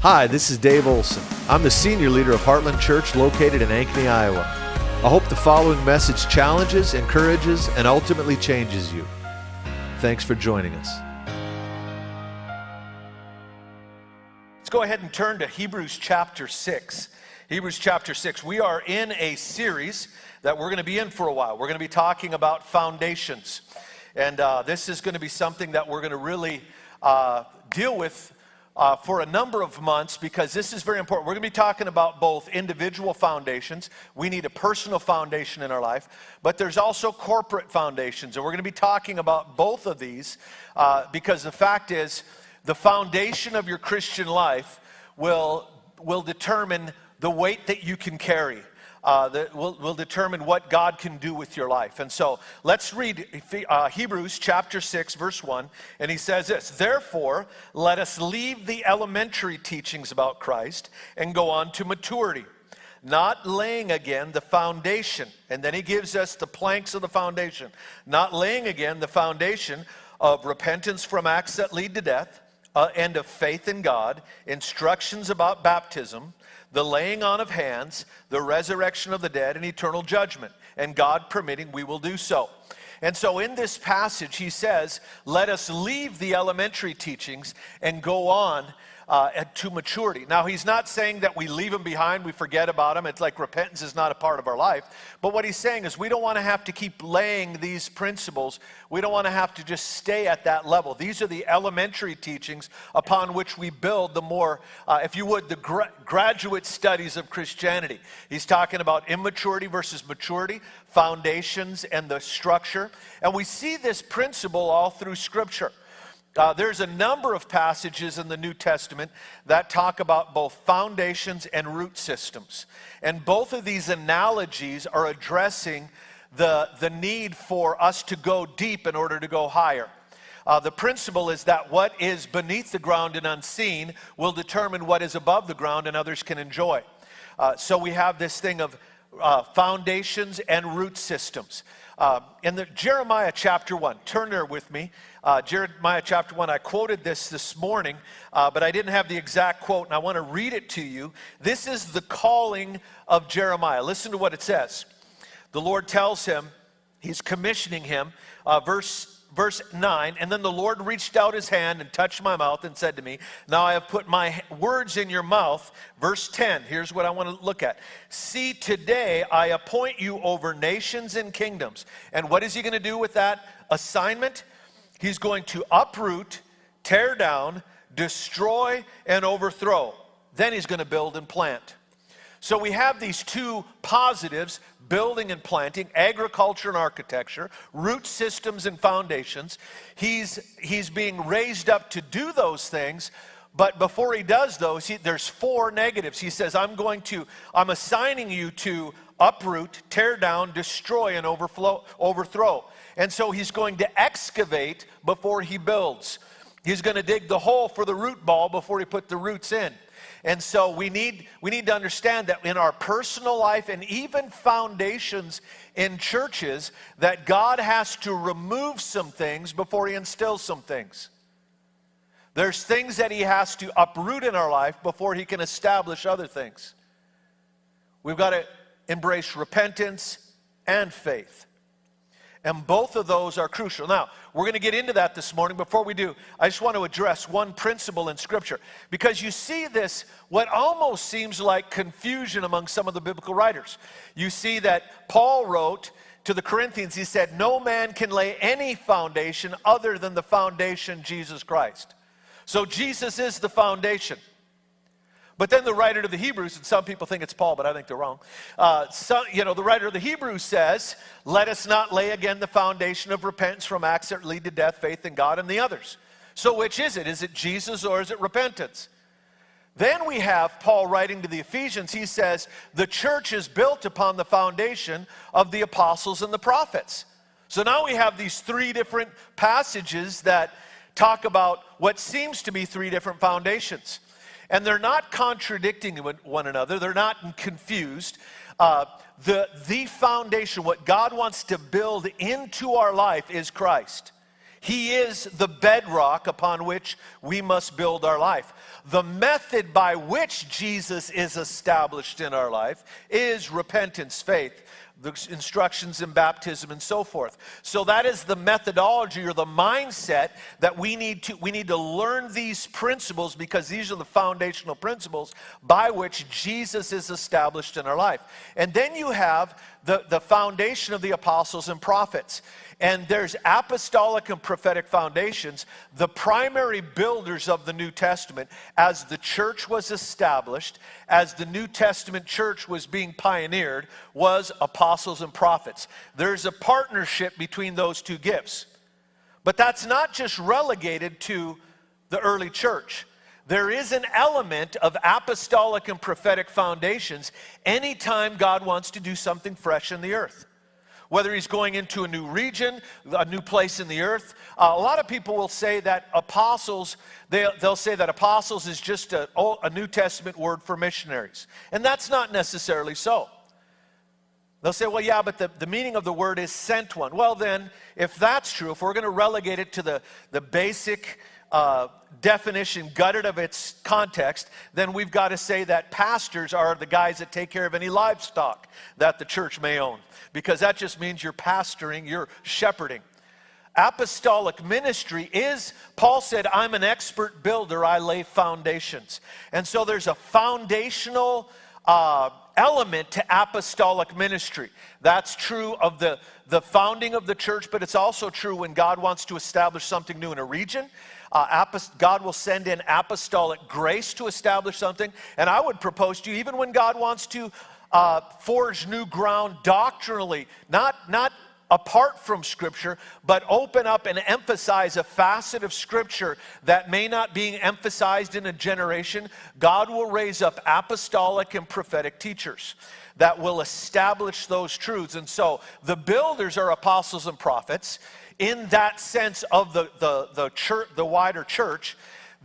Hi, this is Dave Olson. I'm the senior leader of Heartland Church located in Ankeny, Iowa. I hope the following message challenges, encourages, and ultimately changes you. Thanks for joining us. Let's go ahead and turn to Hebrews chapter 6. Hebrews chapter 6. We are in a series that we're going to be in for a while. We're going to be talking about foundations. And uh, this is going to be something that we're going to really uh, deal with uh, for a number of months because this is very important. We're going to be talking about both individual foundations. We need a personal foundation in our life, but there's also corporate foundations. And we're going to be talking about both of these uh, because the fact is, the foundation of your Christian life will, will determine the weight that you can carry uh, that will, will determine what God can do with your life. And so let's read uh, Hebrews chapter 6, verse 1. And he says this Therefore, let us leave the elementary teachings about Christ and go on to maturity, not laying again the foundation. And then he gives us the planks of the foundation, not laying again the foundation of repentance from acts that lead to death. Uh, and of faith in God, instructions about baptism, the laying on of hands, the resurrection of the dead, and eternal judgment. And God permitting, we will do so. And so in this passage, he says, Let us leave the elementary teachings and go on uh, to maturity. Now, he's not saying that we leave them behind, we forget about them. It's like repentance is not a part of our life. But what he's saying is we don't want to have to keep laying these principles. We don't want to have to just stay at that level. These are the elementary teachings upon which we build the more, uh, if you would, the gra- graduate studies of Christianity. He's talking about immaturity versus maturity, foundations, and the structure. And we see this principle all through Scripture. Uh, there's a number of passages in the New Testament that talk about both foundations and root systems. And both of these analogies are addressing the, the need for us to go deep in order to go higher. Uh, the principle is that what is beneath the ground and unseen will determine what is above the ground and others can enjoy. Uh, so we have this thing of uh, foundations and root systems. Uh, in the Jeremiah chapter 1, turn there with me. Uh, Jeremiah chapter 1, I quoted this this morning, uh, but I didn't have the exact quote, and I want to read it to you. This is the calling of Jeremiah. Listen to what it says. The Lord tells him, He's commissioning him. Uh, verse verse 9, and then the Lord reached out his hand and touched my mouth and said to me, Now I have put my words in your mouth. Verse 10, here's what I want to look at. See, today I appoint you over nations and kingdoms. And what is he going to do with that assignment? He's going to uproot, tear down, destroy, and overthrow. Then he's going to build and plant. So we have these two positives building and planting, agriculture and architecture, root systems and foundations. He's, he's being raised up to do those things. But before he does those, he, there's four negatives. He says, I'm going to, I'm assigning you to uproot, tear down, destroy, and overflow, overthrow. And so he's going to excavate before he builds. He's going to dig the hole for the root ball before he put the roots in. And so we need, we need to understand that in our personal life and even foundations in churches, that God has to remove some things before he instills some things. There's things that he has to uproot in our life before he can establish other things. We've got to embrace repentance and faith. And both of those are crucial. Now, we're going to get into that this morning. Before we do, I just want to address one principle in Scripture because you see this, what almost seems like confusion among some of the biblical writers. You see that Paul wrote to the Corinthians, he said, No man can lay any foundation other than the foundation, Jesus Christ. So Jesus is the foundation. But then the writer to the Hebrews, and some people think it's Paul, but I think they're wrong. Uh, so, you know, the writer of the Hebrews says, Let us not lay again the foundation of repentance from acts that lead to death, faith in God, and the others. So, which is it? Is it Jesus or is it repentance? Then we have Paul writing to the Ephesians. He says, The church is built upon the foundation of the apostles and the prophets. So now we have these three different passages that talk about what seems to be three different foundations. And they're not contradicting one another, they're not confused. Uh, the, the foundation, what God wants to build into our life, is Christ. He is the bedrock upon which we must build our life. the method by which Jesus is established in our life is repentance, faith the instructions in baptism and so forth. So that is the methodology or the mindset that we need to we need to learn these principles because these are the foundational principles by which Jesus is established in our life. And then you have the, the foundation of the apostles and prophets. And there's apostolic and prophetic foundations, the primary builders of the New Testament as the church was established, as the New Testament church was being pioneered, was apostles and prophets. There's a partnership between those two gifts. But that's not just relegated to the early church. There is an element of apostolic and prophetic foundations anytime God wants to do something fresh in the earth whether he's going into a new region, a new place in the earth. Uh, a lot of people will say that apostles, they, will say that apostles is just a, a New Testament word for missionaries. And that's not necessarily so. They'll say, well, yeah, but the, the meaning of the word is sent one. Well, then, if that's true, if we're going to relegate it to the, the basic uh, definition gutted of its context, then we've got to say that pastors are the guys that take care of any livestock that the church may own, because that just means you're pastoring, you're shepherding. Apostolic ministry is, Paul said, I'm an expert builder, I lay foundations. And so there's a foundational uh, element to apostolic ministry. That's true of the, the founding of the church, but it's also true when God wants to establish something new in a region. Uh, God will send in apostolic grace to establish something. And I would propose to you, even when God wants to uh, forge new ground doctrinally, not, not apart from Scripture, but open up and emphasize a facet of Scripture that may not be emphasized in a generation, God will raise up apostolic and prophetic teachers that will establish those truths. And so the builders are apostles and prophets in that sense of the, the, the, church, the wider church,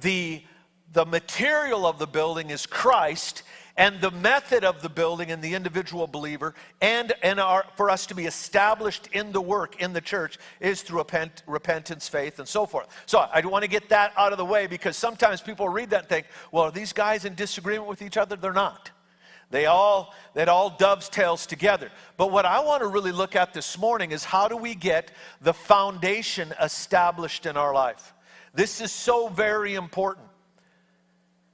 the, the material of the building is Christ, and the method of the building and the individual believer, and, and our, for us to be established in the work in the church, is through repent, repentance, faith, and so forth. So I want to get that out of the way because sometimes people read that and think, well, are these guys in disagreement with each other? They're not. They all, that all dovetails together. But what I want to really look at this morning is how do we get the foundation established in our life? This is so very important.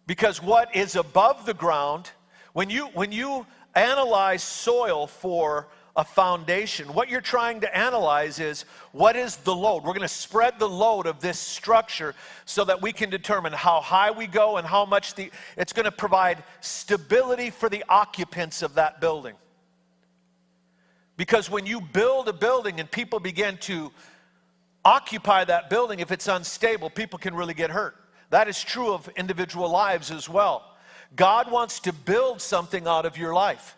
Because what is above the ground, when you, when you analyze soil for a foundation. What you're trying to analyze is what is the load? We're going to spread the load of this structure so that we can determine how high we go and how much the it's going to provide stability for the occupants of that building. Because when you build a building and people begin to occupy that building, if it's unstable, people can really get hurt. That is true of individual lives as well. God wants to build something out of your life.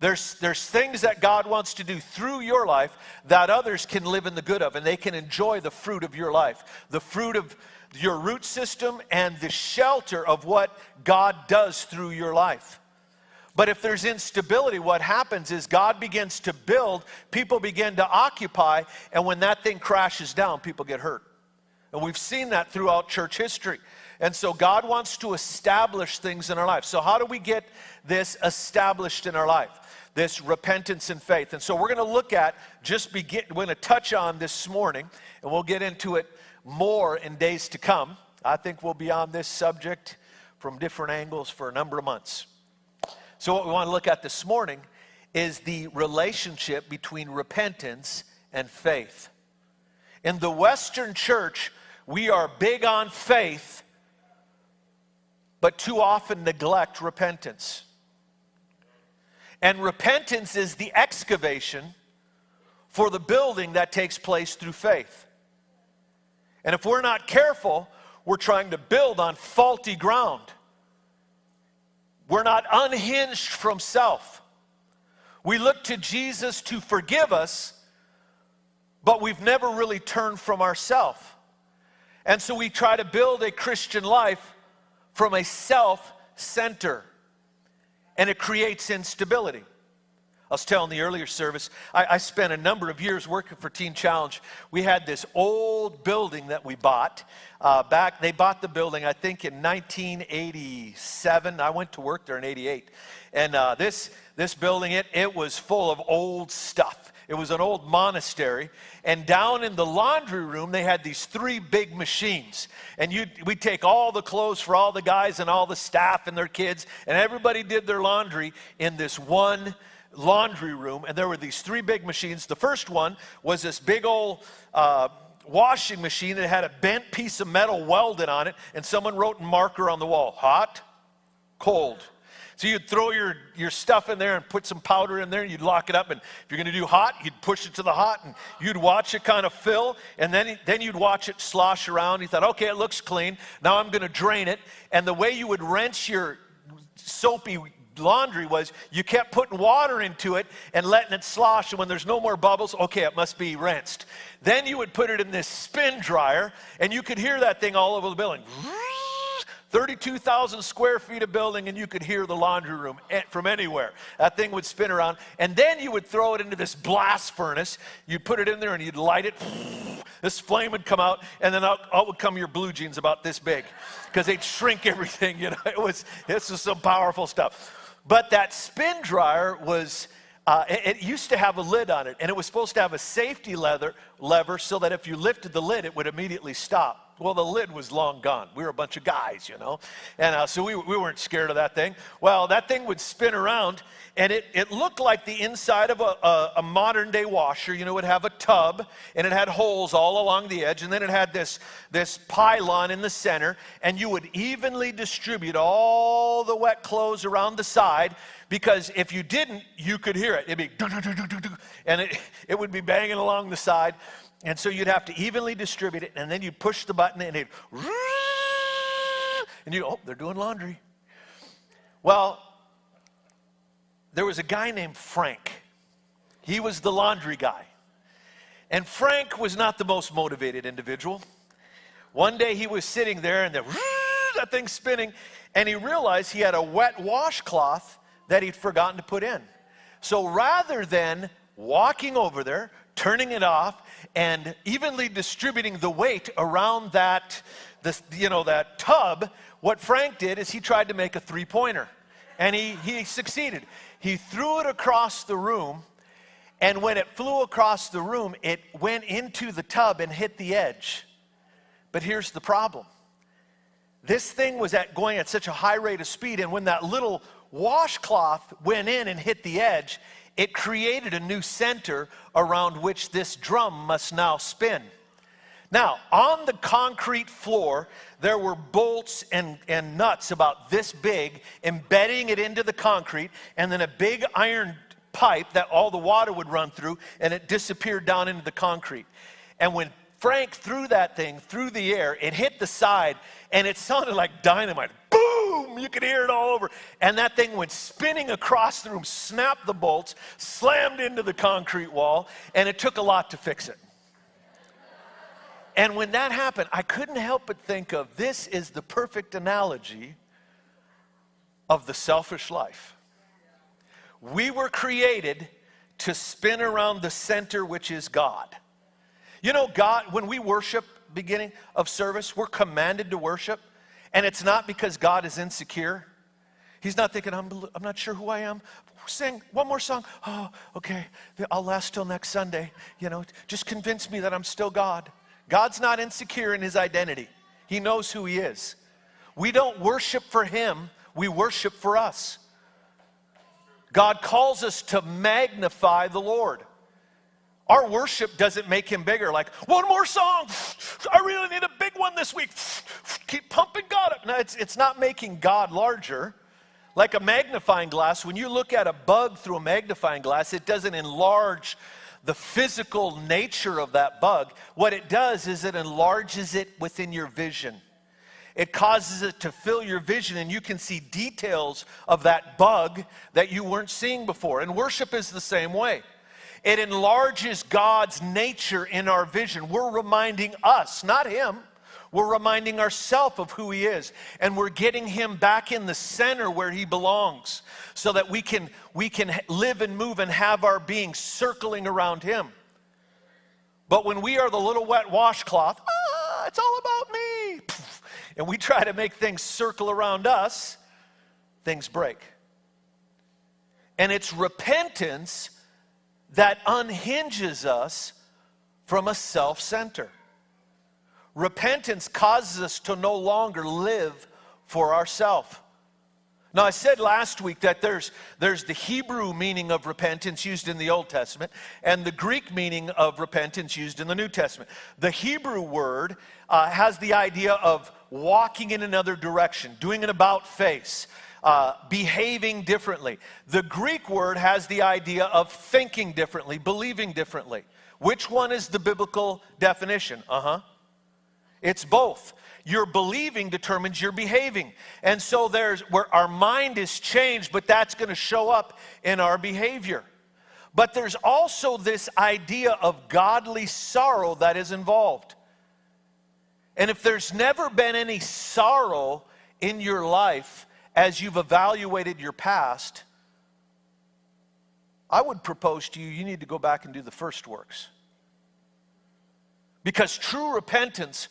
There's, there's things that God wants to do through your life that others can live in the good of, and they can enjoy the fruit of your life, the fruit of your root system, and the shelter of what God does through your life. But if there's instability, what happens is God begins to build, people begin to occupy, and when that thing crashes down, people get hurt. And we've seen that throughout church history. And so God wants to establish things in our life. So, how do we get this established in our life? This repentance and faith. And so we're going to look at, just begin, we're going to touch on this morning, and we'll get into it more in days to come. I think we'll be on this subject from different angles for a number of months. So, what we want to look at this morning is the relationship between repentance and faith. In the Western church, we are big on faith, but too often neglect repentance. And repentance is the excavation for the building that takes place through faith. And if we're not careful, we're trying to build on faulty ground. We're not unhinged from self. We look to Jesus to forgive us, but we've never really turned from ourselves. And so we try to build a Christian life from a self center and it creates instability. I was telling the earlier service, I, I, spent a number of years working for Teen Challenge. We had this old building that we bought. Uh, back, they bought the building, I think, in 1987. I went to work there in 88. And uh, this, this building, it, it was full of old stuff. It was an old monastery. And down in the laundry room, they had these three big machines. And you we'd take all the clothes for all the guys and all the staff and their kids, and everybody did their laundry in this one laundry room, and there were these three big machines. The first one was this big old uh, washing machine that had a bent piece of metal welded on it, and someone wrote in marker on the wall hot, cold. So you'd throw your, your stuff in there and put some powder in there, and you'd lock it up. And if you're going to do hot, you'd push it to the hot, and you'd watch it kind of fill, and then, then you'd watch it slosh around. You thought, okay, it looks clean. Now I'm going to drain it. And the way you would rinse your soapy laundry was you kept putting water into it and letting it slosh, and when there's no more bubbles, okay, it must be rinsed. Then you would put it in this spin dryer, and you could hear that thing all over the building. 32,000 square feet of building, and you could hear the laundry room from anywhere. That thing would spin around, and then you would throw it into this blast furnace. You'd put it in there, and you'd light it. This flame would come out, and then out, out would come your blue jeans about this big, because they'd shrink everything. You know, it was this was some powerful stuff. But that spin dryer was, uh, it, it, used to have a lid on it, and it was supposed to have a safety leather, lever so that if you lifted the lid, it would immediately stop. Well, the lid was long gone. We were a bunch of guys, you know. And uh, so we, we weren't scared of that thing. Well, that thing would spin around, and it, it looked like the inside of a, a, a modern day washer. You know, it would have a tub, and it had holes all along the edge, and then it had this, this pylon in the center, and you would evenly distribute all the wet clothes around the side because if you didn't, you could hear it. It'd be, and it, it would be banging along the side. And so you'd have to evenly distribute it, and then you'd push the button, and it and you oh, they're doing laundry. Well, there was a guy named Frank. He was the laundry guy. And Frank was not the most motivated individual. One day he was sitting there and the, that thing's spinning, and he realized he had a wet washcloth that he'd forgotten to put in. So rather than walking over there, turning it off, and evenly distributing the weight around that, this, you know, that tub, what Frank did is he tried to make a three pointer. And he, he succeeded. He threw it across the room, and when it flew across the room, it went into the tub and hit the edge. But here's the problem this thing was at, going at such a high rate of speed, and when that little washcloth went in and hit the edge, it created a new center around which this drum must now spin. Now, on the concrete floor, there were bolts and, and nuts about this big, embedding it into the concrete, and then a big iron pipe that all the water would run through, and it disappeared down into the concrete. And when Frank threw that thing through the air, it hit the side, and it sounded like dynamite. Boom! You could hear it all over. And that thing went spinning across the room, snapped the bolts, slammed into the concrete wall, and it took a lot to fix it. And when that happened, I couldn't help but think of this is the perfect analogy of the selfish life. We were created to spin around the center, which is God. You know, God, when we worship, beginning of service, we're commanded to worship. And it's not because God is insecure. He's not thinking, I'm, I'm not sure who I am. Sing one more song. Oh, okay. I'll last till next Sunday. You know, just convince me that I'm still God. God's not insecure in his identity, he knows who he is. We don't worship for him, we worship for us. God calls us to magnify the Lord. Our worship doesn't make him bigger, like, one more song. I really need a big one this week. Keep pumping God up. No, it's, it's not making God larger. Like a magnifying glass, when you look at a bug through a magnifying glass, it doesn't enlarge the physical nature of that bug. What it does is it enlarges it within your vision. It causes it to fill your vision, and you can see details of that bug that you weren't seeing before. And worship is the same way. It enlarges God's nature in our vision. We're reminding us, not Him, We're reminding ourselves of who He is, and we're getting Him back in the center where He belongs so that we can, we can live and move and have our being circling around Him. But when we are the little wet washcloth, ah, it's all about me, and we try to make things circle around us, things break. And it's repentance that unhinges us from a self center. Repentance causes us to no longer live for ourselves. Now, I said last week that there's, there's the Hebrew meaning of repentance used in the Old Testament and the Greek meaning of repentance used in the New Testament. The Hebrew word uh, has the idea of walking in another direction, doing an about face, uh, behaving differently. The Greek word has the idea of thinking differently, believing differently. Which one is the biblical definition? Uh huh. It's both. Your believing determines your behaving. And so there's where our mind is changed, but that's going to show up in our behavior. But there's also this idea of godly sorrow that is involved. And if there's never been any sorrow in your life as you've evaluated your past, I would propose to you, you need to go back and do the first works. Because true repentance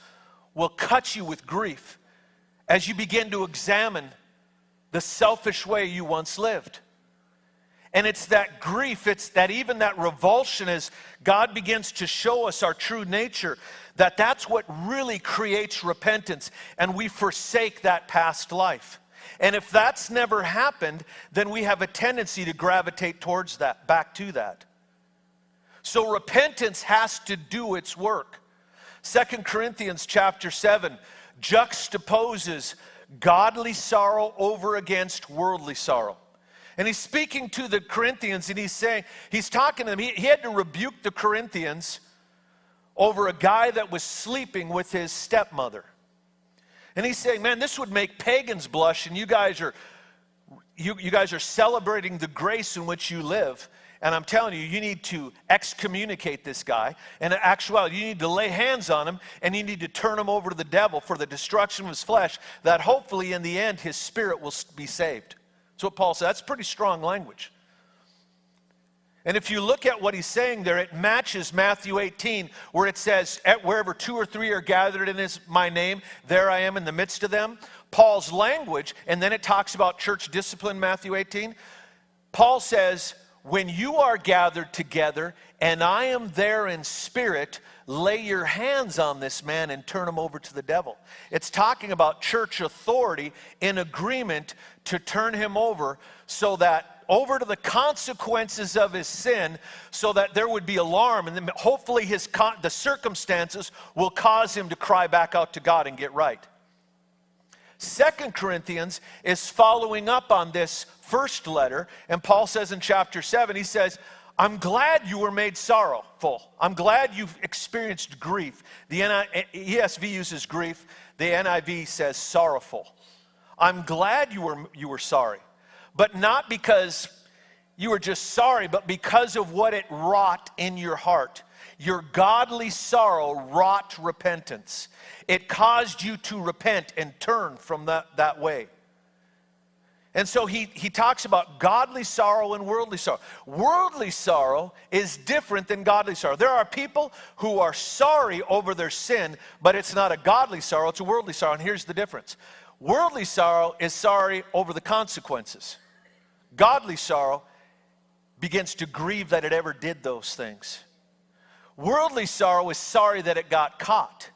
will cut you with grief as you begin to examine the selfish way you once lived. And it's that grief, it's that even that revulsion as God begins to show us our true nature, that that's what really creates repentance and we forsake that past life. And if that's never happened, then we have a tendency to gravitate towards that, back to that. So repentance has to do its work. Second Corinthians chapter 7 juxtaposes godly sorrow over against worldly sorrow. And he's speaking to the Corinthians and he's saying, he's talking to them. He, he had to rebuke the Corinthians over a guy that was sleeping with his stepmother. And he's saying, man, this would make pagans blush, and you guys are you, you guys are celebrating the grace in which you live. And I'm telling you, you need to excommunicate this guy. And in actuality, you need to lay hands on him and you need to turn him over to the devil for the destruction of his flesh, that hopefully in the end his spirit will be saved. That's what Paul said. That's pretty strong language. And if you look at what he's saying there, it matches Matthew 18, where it says, At Wherever two or three are gathered in his, my name, there I am in the midst of them. Paul's language, and then it talks about church discipline, Matthew 18. Paul says, when you are gathered together and I am there in spirit, lay your hands on this man and turn him over to the devil. It's talking about church authority in agreement to turn him over so that over to the consequences of his sin so that there would be alarm and then hopefully his the circumstances will cause him to cry back out to God and get right. Second Corinthians is following up on this first letter, and Paul says in chapter 7, he says, I'm glad you were made sorrowful. I'm glad you've experienced grief. The ESV uses grief, the NIV says sorrowful. I'm glad you were, you were sorry, but not because you were just sorry, but because of what it wrought in your heart. Your godly sorrow wrought repentance. It caused you to repent and turn from that, that way. And so he, he talks about godly sorrow and worldly sorrow. Worldly sorrow is different than godly sorrow. There are people who are sorry over their sin, but it's not a godly sorrow, it's a worldly sorrow. And here's the difference worldly sorrow is sorry over the consequences, godly sorrow begins to grieve that it ever did those things. Worldly sorrow is sorry that it got caught.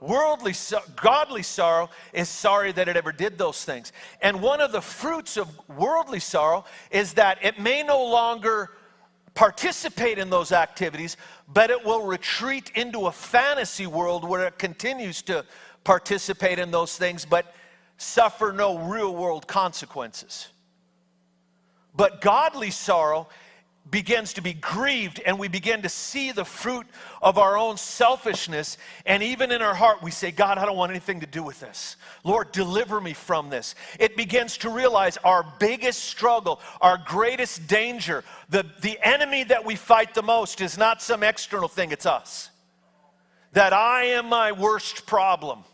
Worldly, godly sorrow is sorry that it ever did those things. And one of the fruits of worldly sorrow is that it may no longer participate in those activities, but it will retreat into a fantasy world where it continues to participate in those things, but suffer no real world consequences. But godly sorrow begins to be grieved and we begin to see the fruit of our own selfishness. And even in our heart, we say, God, I don't want anything to do with this. Lord, deliver me from this. It begins to realize our biggest struggle, our greatest danger, the, the enemy that we fight the most is not some external thing, it's us. that I am my worst problem.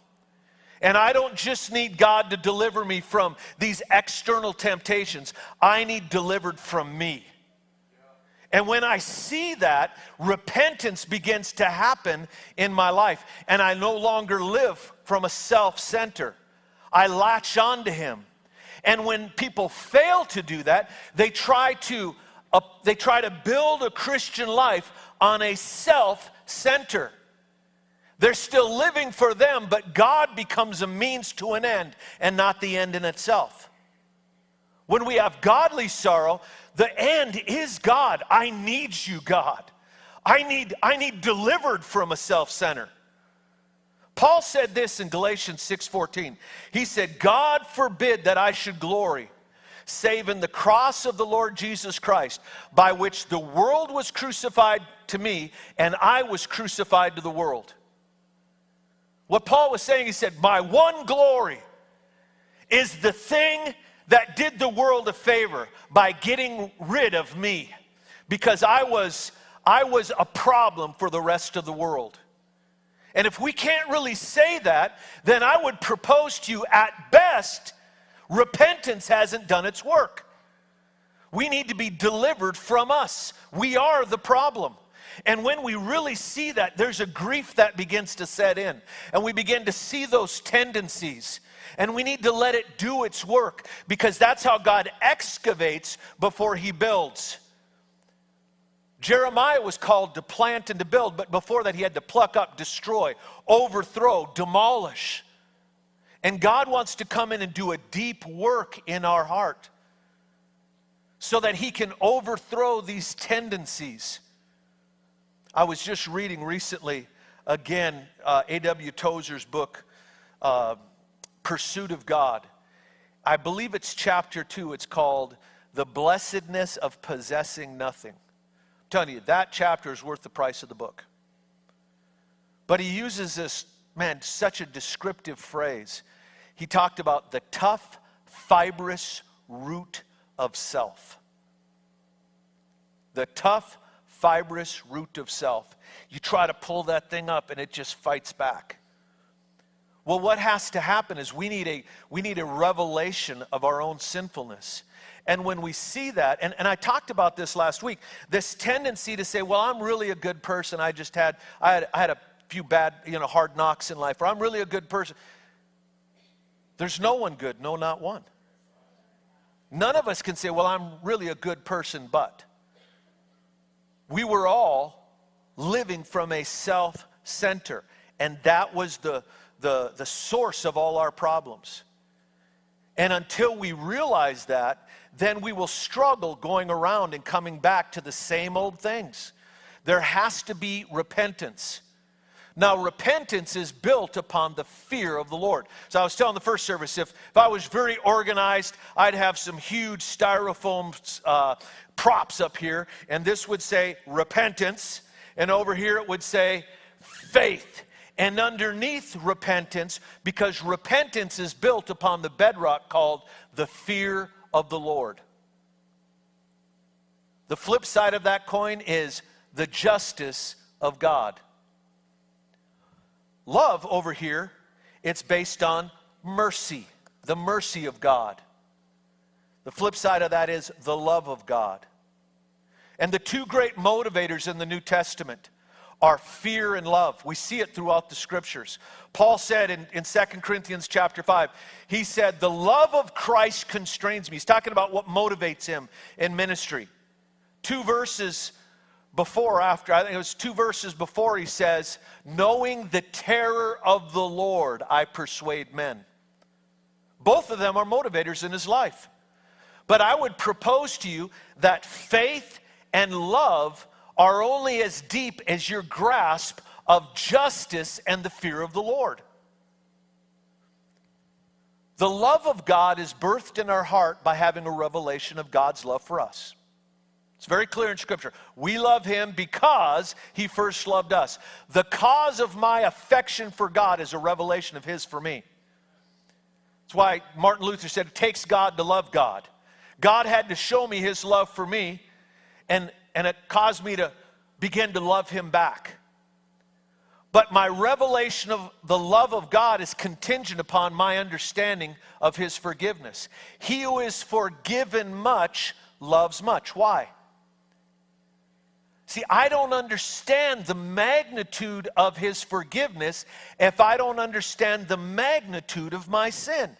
And I don't just need God to deliver me from these external temptations, I need delivered from me. And when I see that, repentance begins to happen in my life. And I no longer live from a self center. I latch on to Him. And when people fail to do that, they try to, uh, they try to build a Christian life on a self center. They're still living for them, but God becomes a means to an end and not the end in itself. When we have godly sorrow, the end is God. I need you, God. I need, I need delivered from a self center. Paul said this in Galatians 6:14. He said, "God forbid that I should glory save in the cross of the Lord Jesus Christ, by which the world was crucified to me and I was crucified to the world." What Paul was saying, he said, My one glory is the thing that did the world a favor by getting rid of me because I was, I was a problem for the rest of the world. And if we can't really say that, then I would propose to you at best, repentance hasn't done its work. We need to be delivered from us. We are the problem. And when we really see that, there's a grief that begins to set in. And we begin to see those tendencies. And we need to let it do its work because that's how God excavates before he builds. Jeremiah was called to plant and to build, but before that, he had to pluck up, destroy, overthrow, demolish. And God wants to come in and do a deep work in our heart so that he can overthrow these tendencies I was just reading recently, again, uh, A.W. Tozer's book, uh, Pursuit of God. I believe it's chapter two. It's called The Blessedness of Possessing Nothing. I'm telling you, that chapter is worth the price of the book. But he uses this, man, such a descriptive phrase. He talked about the tough, fibrous root of self. The tough, fibrous root of self. You try to pull that thing up and it just fights back. Well, what has to happen is we need a, we need a revelation of our own sinfulness. And when we see that, and, and I talked about this last week, this tendency to say, well, I'm really a good person. I just had, I had, I had a few bad, you know, hard knocks in life, or I'm really a good person. There's no one good, no, not one. None of us can say, well, I'm really a good person, but we were all living from a self center. And that was the, the, the source of all our problems. And until we realize that, then we will struggle going around and coming back to the same old things. There has to be repentance. Now, repentance is built upon the fear of the Lord. So I was telling the first service, if, if I was very organized, I'd have some huge styrofoam uh, props up here, and this would say repentance, and over here it would say faith. And underneath repentance, because repentance is built upon the bedrock called the fear of the Lord. The flip side of that coin is the justice of God. Love over here, it's based on mercy, the mercy of God. The flip side of that is the love of God. And the two great motivators in the New Testament are fear and love. We see it throughout the scriptures. Paul said in, in 2 Corinthians chapter 5, he said, The love of Christ constrains me. He's talking about what motivates him in ministry. Two verses before, after, I think it was two verses before, he says, Knowing the terror of the Lord, I persuade men. Both of them are motivators in his life. But I would propose to you that faith and love are only as deep as your grasp of justice and the fear of the Lord. The love of God is birthed in our heart by having a revelation of God's love for us. It's very clear in Scripture. We love Him because He first loved us. The cause of my affection for God is a revelation of His for me. That's why Martin Luther said it takes God to love God. God had to show me His love for me, and, and it caused me to begin to love Him back. But my revelation of the love of God is contingent upon my understanding of his forgiveness. He who is forgiven much loves much. Why? See, I don't understand the magnitude of his forgiveness if I don't understand the magnitude of my sin.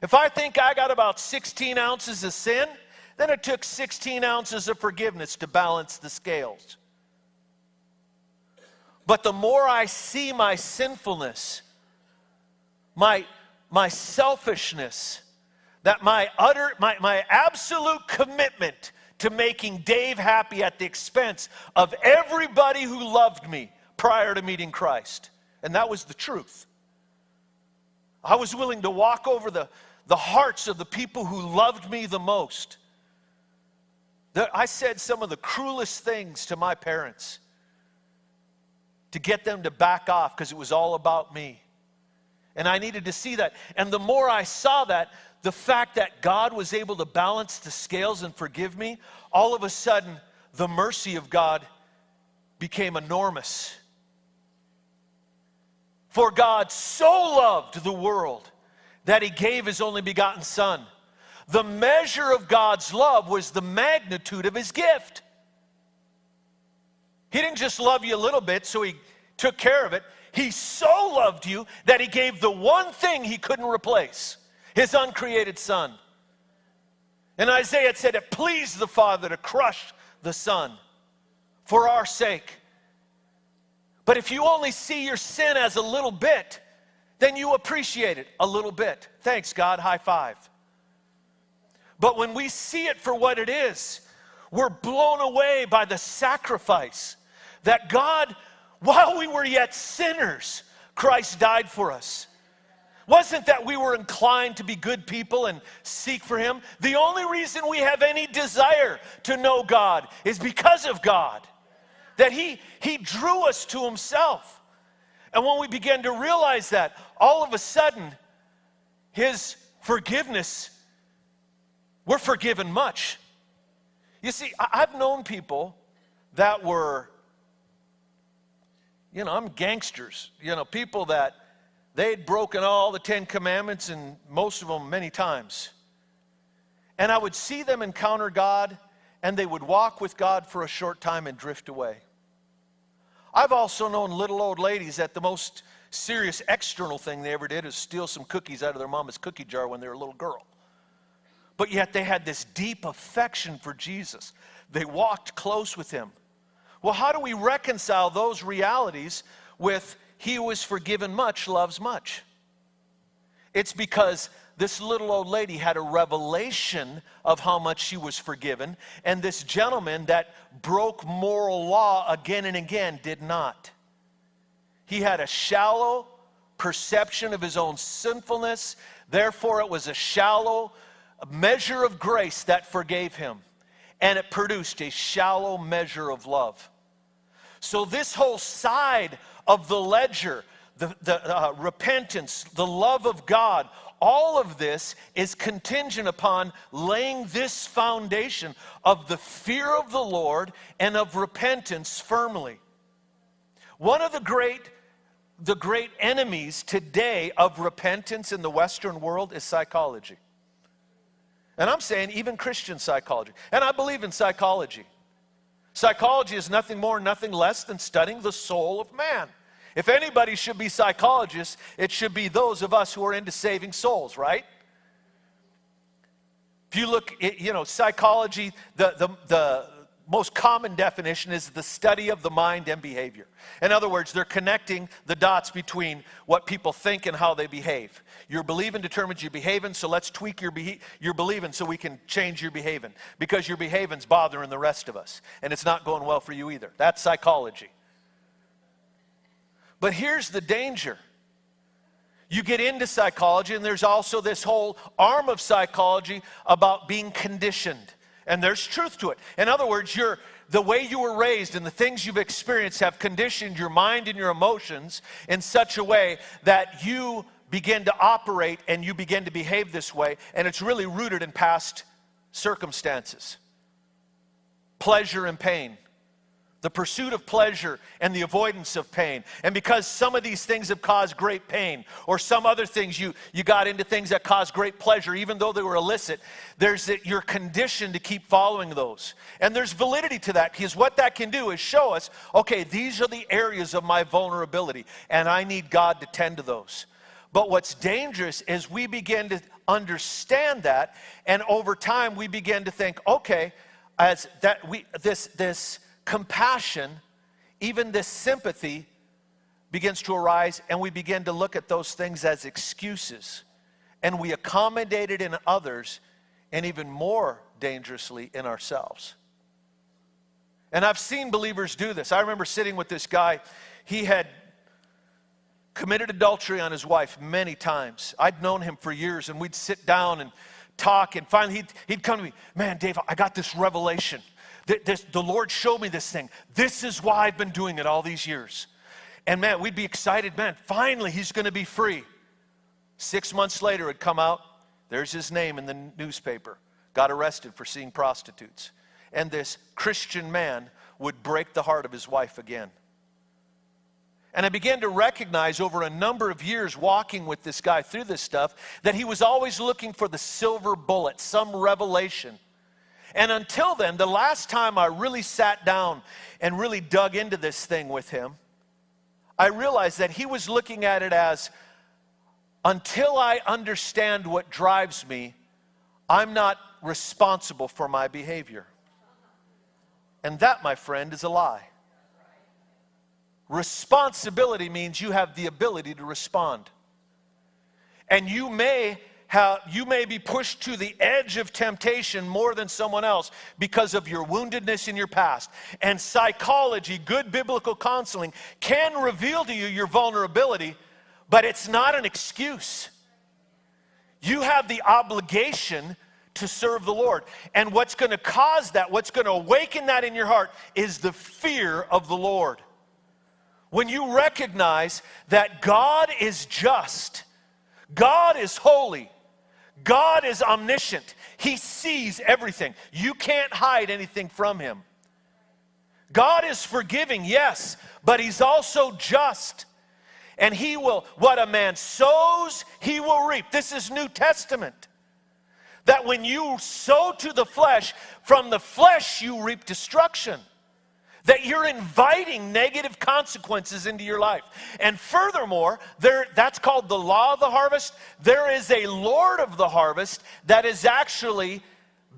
If I think I got about 16 ounces of sin, then it took 16 ounces of forgiveness to balance the scales. But the more I see my sinfulness, my, my selfishness, that my utter, my, my absolute commitment to making Dave happy at the expense of everybody who loved me prior to meeting Christ. And that was the truth. I was willing to walk over the, the hearts of the people who loved me the most. That I said some of the cruelest things to my parents to get them to back off because it was all about me. And I needed to see that. And the more I saw that, the fact that God was able to balance the scales and forgive me, all of a sudden, the mercy of God became enormous. For God so loved the world that he gave his only begotten Son. The measure of God's love was the magnitude of his gift. He didn't just love you a little bit, so he took care of it. He so loved you that he gave the one thing he couldn't replace his uncreated son. And Isaiah, said it pleased the Father to crush the Son for our sake. But if you only see your sin as a little bit, then you appreciate it a little bit. Thanks, God. High five. But when we see it for what it is, we're blown away by the sacrifice that God, while we were yet sinners, Christ died for us. Wasn't that we were inclined to be good people and seek for Him? The only reason we have any desire to know God is because of God. That He, he drew us to Himself. And when we began to realize that, all of a sudden, His forgiveness, we're forgiven much. You see, I've known people that were you know, I'm gangsters, you know, people that they'd broken all the Ten Commandments and most of them many times. And I would see them encounter God and they would walk with God for a short time and drift away. I've also known little old ladies that the most serious external thing they ever did is steal some cookies out of their mama's cookie jar when they were a little girl. But yet they had this deep affection for Jesus. They walked close with him. Well, how do we reconcile those realities with he who is forgiven much loves much? It's because this little old lady had a revelation of how much she was forgiven, and this gentleman that broke moral law again and again did not. He had a shallow perception of his own sinfulness, therefore, it was a shallow measure of grace that forgave him, and it produced a shallow measure of love. So, this whole side of the ledger, the, the uh, repentance, the love of God, all of this is contingent upon laying this foundation of the fear of the Lord and of repentance firmly. One of the great the great enemies today of repentance in the Western world is psychology. And I'm saying even Christian psychology. And I believe in psychology. Psychology is nothing more, nothing less than studying the soul of man. If anybody should be psychologists, it should be those of us who are into saving souls, right? If you look, you know, psychology, the, the, the, most common definition is the study of the mind and behavior. In other words, they're connecting the dots between what people think and how they behave. Your believing determines your behaving, so let's tweak your, behe- your believing so we can change your behaving. Because your behaving's bothering the rest of us, and it's not going well for you either. That's psychology. But here's the danger. You get into psychology, and there's also this whole arm of psychology about being conditioned. And there's truth to it. In other words, you the way you were raised and the things you've experienced have conditioned your mind and your emotions in such a way that you begin to operate and you begin to behave this way, and it's really rooted in past circumstances. Pleasure and pain, the pursuit of pleasure and the avoidance of pain. And because some of these things have caused great pain, or some other things you, you got into things that caused great pleasure, even though they were illicit, there's that you're conditioned to keep following those. And there's validity to that because what that can do is show us okay, these are the areas of my vulnerability, and I need God to tend to those. But what's dangerous is we begin to understand that, and over time we begin to think, okay, as that we this this compassion, even this sympathy, begins to arise, and we begin to look at those things as excuses. And we accommodate it in others, and even more dangerously in ourselves. And I've seen believers do this. I remember sitting with this guy, he had committed adultery on his wife many times. I'd known him for years, and we'd sit down and talk, and finally he'd, he'd come to me, Man, Dave, I got this revelation. This, the Lord showed me this thing. This is why I've been doing it all these years. And man, we'd be excited, man, finally he's going to be free. Six months later, it'd come out, there's his name in the newspaper, got arrested for seeing prostitutes. And this Christian man would break the heart of his wife again. And I began to recognize over a number of years walking with this guy through this stuff that he was always looking for the silver bullet, some revelation and until then, the last time I really sat down and really dug into this thing with him, I realized that he was looking at it as until I understand what drives me, I'm not responsible for my behavior. And that, my friend, is a lie. Responsibility means you have the ability to respond. And you may how you may be pushed to the edge of temptation more than someone else because of your woundedness in your past. And psychology, good biblical counseling, can reveal to you your vulnerability, but it's not an excuse. You have the obligation to serve the Lord. And what's going to cause that, what's going to awaken that in your heart, is the fear of the Lord. When you recognize that God is just, God is holy, God is omniscient. He sees everything. You can't hide anything from him. God is forgiving, yes, but he's also just. And he will, what a man sows, he will reap. This is New Testament. That when you sow to the flesh, from the flesh you reap destruction that you're inviting negative consequences into your life. And furthermore, there, that's called the law of the harvest. There is a Lord of the harvest that is actually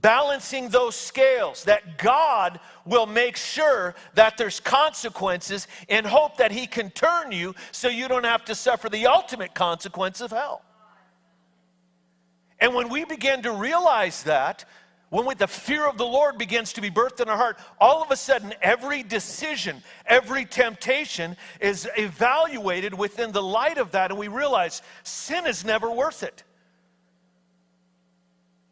balancing those scales, that God will make sure that there's consequences in hope that He can turn you so you don't have to suffer the ultimate consequence of hell. And when we begin to realize that, when the fear of the Lord begins to be birthed in our heart, all of a sudden, every decision, every temptation is evaluated within the light of that, and we realize sin is never worth it.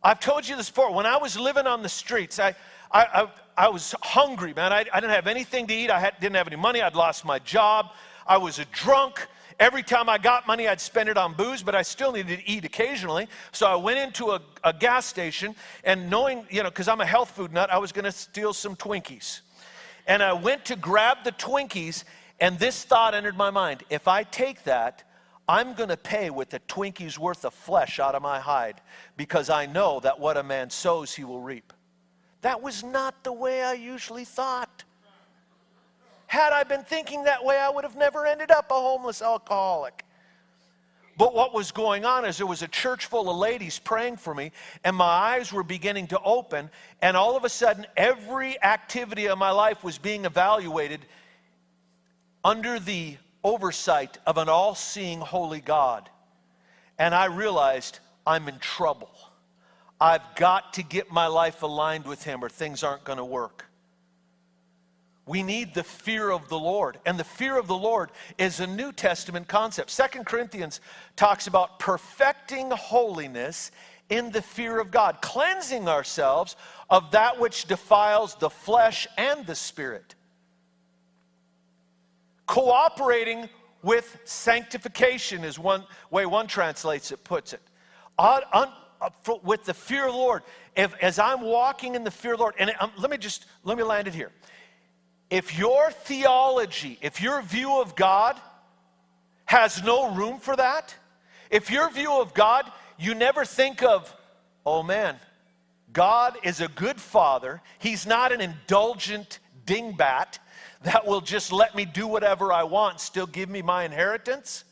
I've told you this before. When I was living on the streets, I, I, I, I was hungry, man. I, I, didn't have anything to eat. I had, didn't have any money. I'd lost my job. I was a drunk. Every time I got money, I'd spend it on booze, but I still needed to eat occasionally. So I went into a, a gas station, and knowing, you know, because I'm a health food nut, I was going to steal some Twinkies. And I went to grab the Twinkies, and this thought entered my mind if I take that, I'm going to pay with a Twinkie's worth of flesh out of my hide because I know that what a man sows, he will reap. That was not the way I usually thought. Had I been thinking that way, I would have never ended up a homeless alcoholic. But what was going on is there was a church full of ladies praying for me, and my eyes were beginning to open, and all of a sudden, every activity of my life was being evaluated under the oversight of an all seeing holy God. And I realized I'm in trouble. I've got to get my life aligned with Him, or things aren't going to work. We need the fear of the Lord. And the fear of the Lord is a New Testament concept. Second Corinthians talks about perfecting holiness in the fear of God, cleansing ourselves of that which defiles the flesh and the spirit. Cooperating with sanctification is one way one translates it, puts it. Uh, with the fear of the Lord, if, as I'm walking in the fear of the Lord, and um, let me just let me land it here if your theology, if your view of God has no room for that, if your view of God, you never think of, oh man, God is a good father. He's not an indulgent dingbat that will just let me do whatever I want, still give me my inheritance.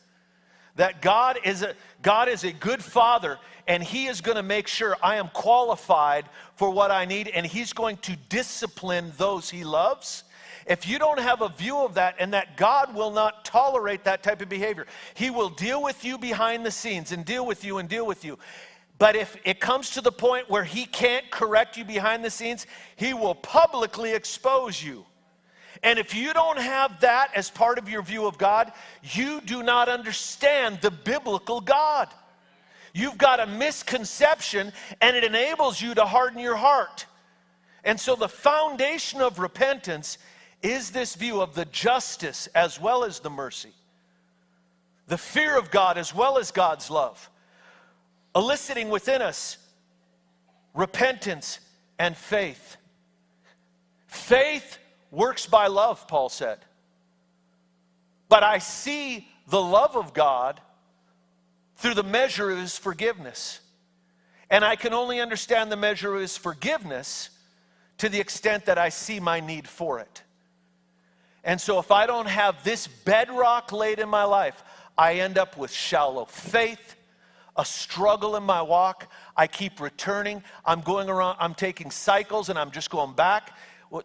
That God is a, God is a good father and he is going to make sure I am qualified for what I need and he's going to discipline those he loves. If you don't have a view of that and that God will not tolerate that type of behavior, he will deal with you behind the scenes and deal with you and deal with you. But if it comes to the point where he can't correct you behind the scenes, he will publicly expose you. And if you don't have that as part of your view of God, you do not understand the biblical God. You've got a misconception, and it enables you to harden your heart. And so, the foundation of repentance is this view of the justice as well as the mercy, the fear of God as well as God's love, eliciting within us repentance and faith. Faith works by love, Paul said. But I see the love of God through the measure of his forgiveness. And I can only understand the measure of his forgiveness to the extent that I see my need for it. And so, if I don't have this bedrock laid in my life, I end up with shallow faith, a struggle in my walk. I keep returning. I'm going around, I'm taking cycles and I'm just going back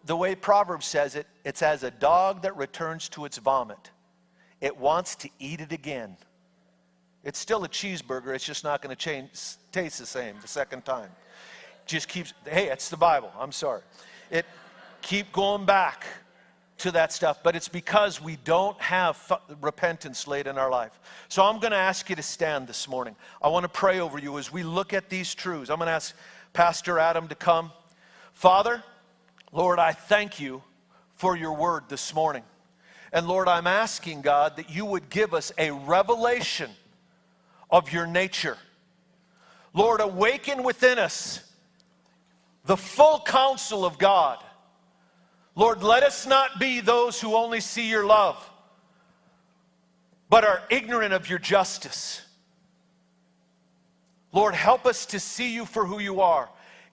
the way Proverbs says it, it's as a dog that returns to its vomit. It wants to eat it again. It's still a cheeseburger, it's just not going to change, taste the same the second time. Just keeps, hey, it's the Bible, I'm sorry. It keep going back to that stuff, but it's because we don't have f- repentance laid in our life. So I'm going to ask you to stand this morning. I want to pray over you as we look at these truths. I'm going to ask Pastor Adam to come. Father, Lord, I thank you for your word this morning. And Lord, I'm asking God that you would give us a revelation of your nature. Lord, awaken within us the full counsel of God. Lord, let us not be those who only see your love, but are ignorant of your justice. Lord, help us to see you for who you are.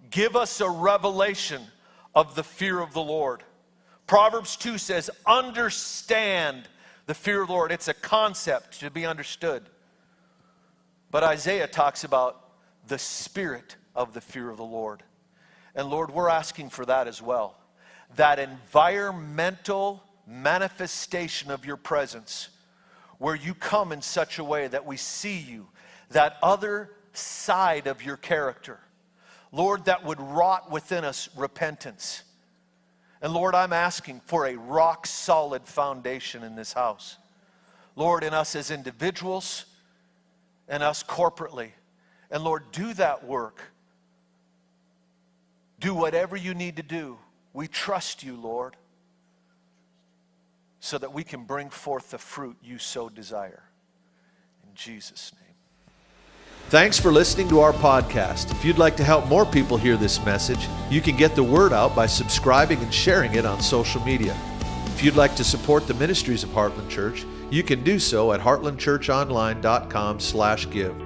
Give us a revelation of the fear of the Lord. Proverbs 2 says, understand the fear of the Lord. It's a concept to be understood. But Isaiah talks about the spirit of the fear of the Lord. And Lord, we're asking for that as well. That environmental manifestation of your presence, where you come in such a way that we see you, that other side of your character. Lord, that would rot within us repentance. And Lord, I'm asking for a rock solid foundation in this house. Lord, in us as individuals and us corporately. And Lord, do that work. Do whatever you need to do. We trust you, Lord, so that we can bring forth the fruit you so desire. In Jesus' name. Thanks for listening to our podcast. If you'd like to help more people hear this message, you can get the word out by subscribing and sharing it on social media. If you'd like to support the ministries of Heartland Church, you can do so at heartlandchurchonline.com/give.